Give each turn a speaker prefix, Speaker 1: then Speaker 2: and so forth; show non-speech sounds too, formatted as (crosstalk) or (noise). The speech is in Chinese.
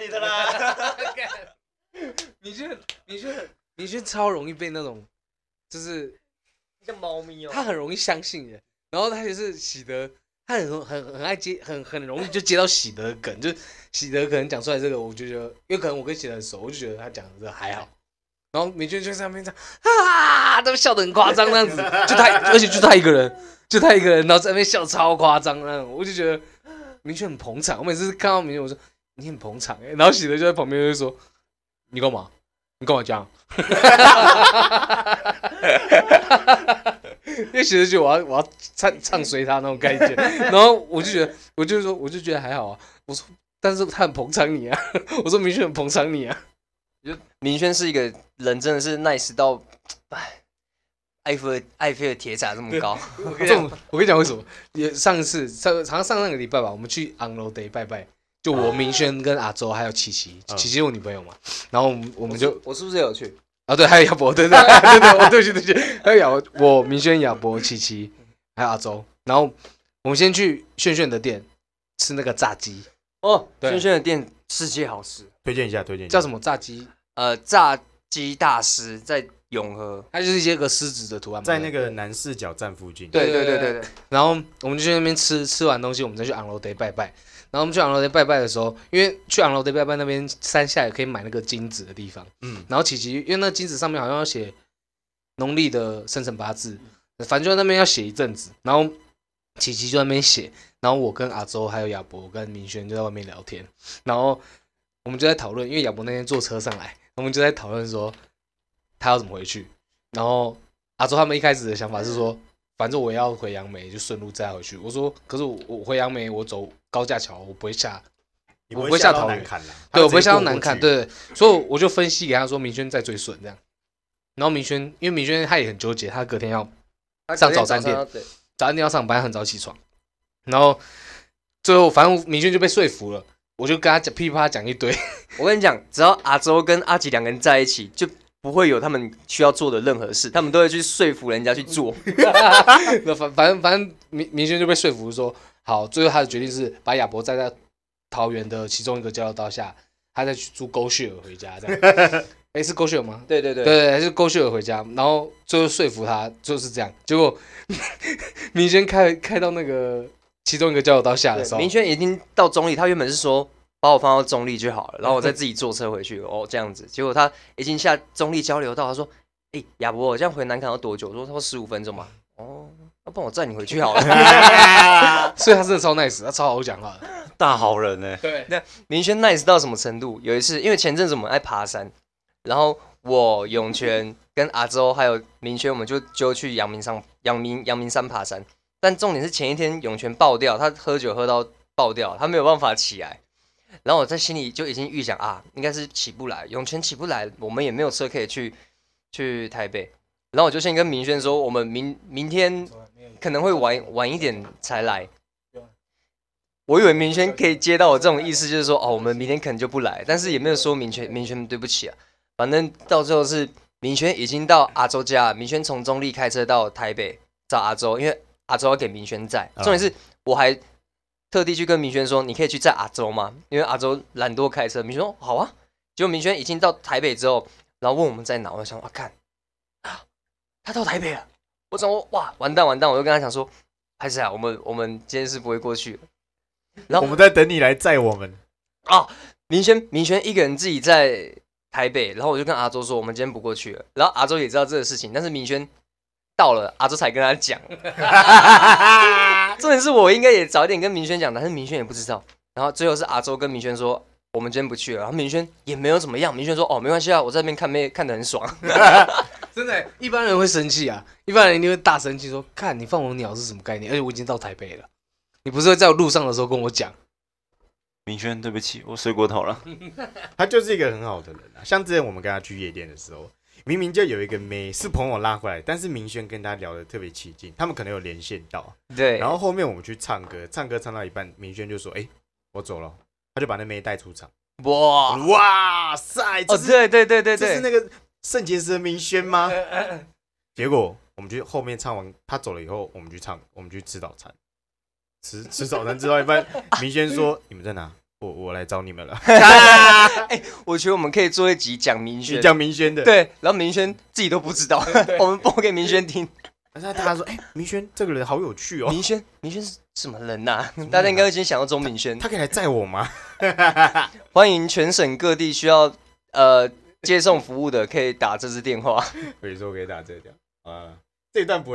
Speaker 1: 你的啦。
Speaker 2: 明轩，明轩，明轩超容易被那种，就是
Speaker 1: 像猫咪哦。
Speaker 2: 他很容易相信人，然后他就是喜德，他很很很爱接，很很容易就接到喜德的梗，就喜德可能讲出来这个，我就觉得，因为可能我跟喜德很熟，我就觉得他讲的这个还好。然后明轩就在那边这样啊，都笑得很夸张那样子，(laughs) 就他，而且就他一个人，就他一个人，然后在那边笑超夸张那种，我就觉得明轩很捧场。我每次看到明轩，我说你很捧场哎、然后喜德就在旁边就说你干嘛？你干嘛这样？(laughs) 因为喜德觉得我要我要唱唱随他那种感觉，然后我就觉得我就说我就觉得还好啊，我说但是他很捧场你啊，(laughs) 我说明轩很捧场你啊，
Speaker 1: 明轩是一个人，真的是 nice 到，哎，埃菲尔埃菲尔铁塔这么高。
Speaker 2: 我跟你讲，我跟你讲为什么？也上一次上好像上上个礼拜吧，我们去 On Road Day 拜拜，就我明轩跟阿周还有琪琪，
Speaker 3: 嗯
Speaker 2: 琪琪是我女朋友嘛，然后我们我们就
Speaker 1: 我是不是有去？
Speaker 2: 啊对，还有亚博，对对对对，我对不起对不起，还有亚我明轩、亚博、琪琪还有阿周，然后我们先去炫炫的店吃那个炸鸡，
Speaker 1: 哦，
Speaker 2: 对
Speaker 1: 轩轩的店世界好吃，
Speaker 3: 推荐一下，推荐一下
Speaker 2: 叫什么炸鸡？
Speaker 1: 呃，炸鸡大师在永和。
Speaker 2: 它就是一些个狮子的图案嘛，
Speaker 3: 在那个南四角站附近。
Speaker 1: 对
Speaker 2: 对对
Speaker 1: 对对
Speaker 2: 然后我们就去那边吃，吃完东西我们再去 On Road Day 拜拜。然后我们去 On Road Day 拜拜的时候，因为去 On Road Day 拜拜那边山下也可以买那个金子的地方。
Speaker 3: 嗯，
Speaker 2: 然后琪琪，因为那金子上面好像要写农历的生辰八字，反正就在那边要写一阵子。然后琪琪就在那边写，然后我跟阿周还有亚博跟明轩就在外面聊天。然后我们就在讨论，因为亚博那天坐车上来，我们就在讨论说他要怎么回去。然后阿周他们一开始的想法是说，反正我要回杨梅，就顺路载回去。我说，可是我我回杨梅，我走高架桥，我不会下
Speaker 3: 你
Speaker 2: 我
Speaker 3: 不会下
Speaker 2: 桃园
Speaker 3: 难看啦，
Speaker 2: 对，我不会
Speaker 3: 下
Speaker 2: 下到难看，。对，所以我就分析给他说，明轩在最顺这样。然后明轩，因为明轩他也很纠结，他隔天要上早餐店
Speaker 1: 对，
Speaker 2: 早餐店要上班，很早起床。然后最后反正明轩就被说服了，我就跟他讲噼里啪啦讲一堆。
Speaker 1: 我跟你讲，只要阿周跟阿吉两个人在一起，就不会有他们需要做的任何事，他们都会去说服人家去做。(laughs)
Speaker 2: 那反反正反正明明轩就被说服说，好，最后他的决定是把亚伯载在桃园的其中一个交流道下，他再去租狗血儿回家这样。(laughs) 哎，是狗血儿吗？
Speaker 1: 对对对，
Speaker 2: 对对，是勾秀尔回家，然后最后说服他就是这样。结果 (laughs) 明轩开开到那个其中一个交流道下的时候，
Speaker 1: 明轩已经到中立，他原本是说把我放到中立就好了，然后我再 (laughs) 自己坐车回去。哦，这样子，结果他已经下中立交流道，他说：“哎、亚伯，我这样回南港要多久？”我说：“他说十五分钟嘛。”哦，要不然我载你回去好了。(laughs)
Speaker 2: 所以他真的超 nice，他超好讲话。
Speaker 4: 大好人呢、
Speaker 2: 对，那
Speaker 1: 明轩 nice 到什么程度？有一次，因为前阵子我们爱爬山，然后我永泉跟阿周还有明轩，我们就就去阳明山、阳明阳明山爬山。但重点是前一天永泉爆掉，他喝酒喝到爆掉，他没有办法起来。然后我在心里就已经预想啊，应该是起不来，永泉起不来，我们也没有车可以去去台北。然后我就先跟明轩说，我们明明天可能会晚晚一点才来。我以为明轩可以接到我这种意思，就是说哦，我们明天可能就不来，但是也没有说明轩明轩对不起啊。反正到最后是明轩已经到阿周家，明轩从中立开车到台北找阿周，因为阿周要给明轩载。
Speaker 3: 嗯
Speaker 1: 重点是我还特地去跟明轩说，你可以去载阿周吗？因为阿周懒惰开车。明轩说好啊。结果明轩已经到台北之后，然后问我们在哪，我想啊看啊，他到台北了。我想说哇完蛋完蛋，我就跟他讲说，还是啊，我们我们今天是不会过去的。然后
Speaker 3: 我们在等你来载我们啊。
Speaker 1: 明轩明轩一个人自己在台北，然后我就跟阿周说，我们今天不过去了。然后阿周也知道这个事情，但是明轩到了，阿周才跟他讲。(laughs) 重点是我应该也早一点跟明轩讲，但是明轩也不知道。然后最后是阿周跟明轩说，我们今天不去了。然后明轩也没有怎么样，明轩说，哦，没关系啊，我在那边看妹 (laughs) 看得很爽。
Speaker 2: 真的，一般人会生气啊，一般人一定会大生气说，看你放我鸟是什么概念？而且我已经到台北了，你不是会在我路上的时候跟我讲？
Speaker 4: 明轩，对不起，我睡过头了。(laughs)
Speaker 3: 他就是一个很好的人啊。像之前我们跟他去夜店的时候，明明就有一个妹是朋友拉回来，但是明轩跟他聊得特别起劲，他们可能有连线到。
Speaker 1: 对，
Speaker 3: 然后后面我们去唱歌，唱歌唱到一半，明轩就说：“哎、我走了。”他就把那妹带出场。
Speaker 1: 哇，
Speaker 3: 哇塞！
Speaker 1: 哦，对对对对对，
Speaker 3: 这是那个圣洁石的明轩吗？结果我们去后面唱完，他走了以后，我们去唱，我们去吃早餐。吃吃早餐吃到一半，明轩说：“你们在哪？”我我来找你们了。(laughs) (laughs)
Speaker 1: 哎我觉得我们可以做一集讲明轩，
Speaker 3: 讲明轩的，
Speaker 1: 对，然后明轩自己都不知道，(laughs) 我们播给明轩听。
Speaker 3: 那大家说，哎、明轩这个人好有趣哦，
Speaker 1: 明轩，明轩是什么人呐、大家应该会先想到钟明轩。
Speaker 3: 他可以来载我吗？
Speaker 1: 欢迎全省各地需要呃接送服务的，可以打这支电话。
Speaker 3: 可以说可以打这条啊，这一段不会。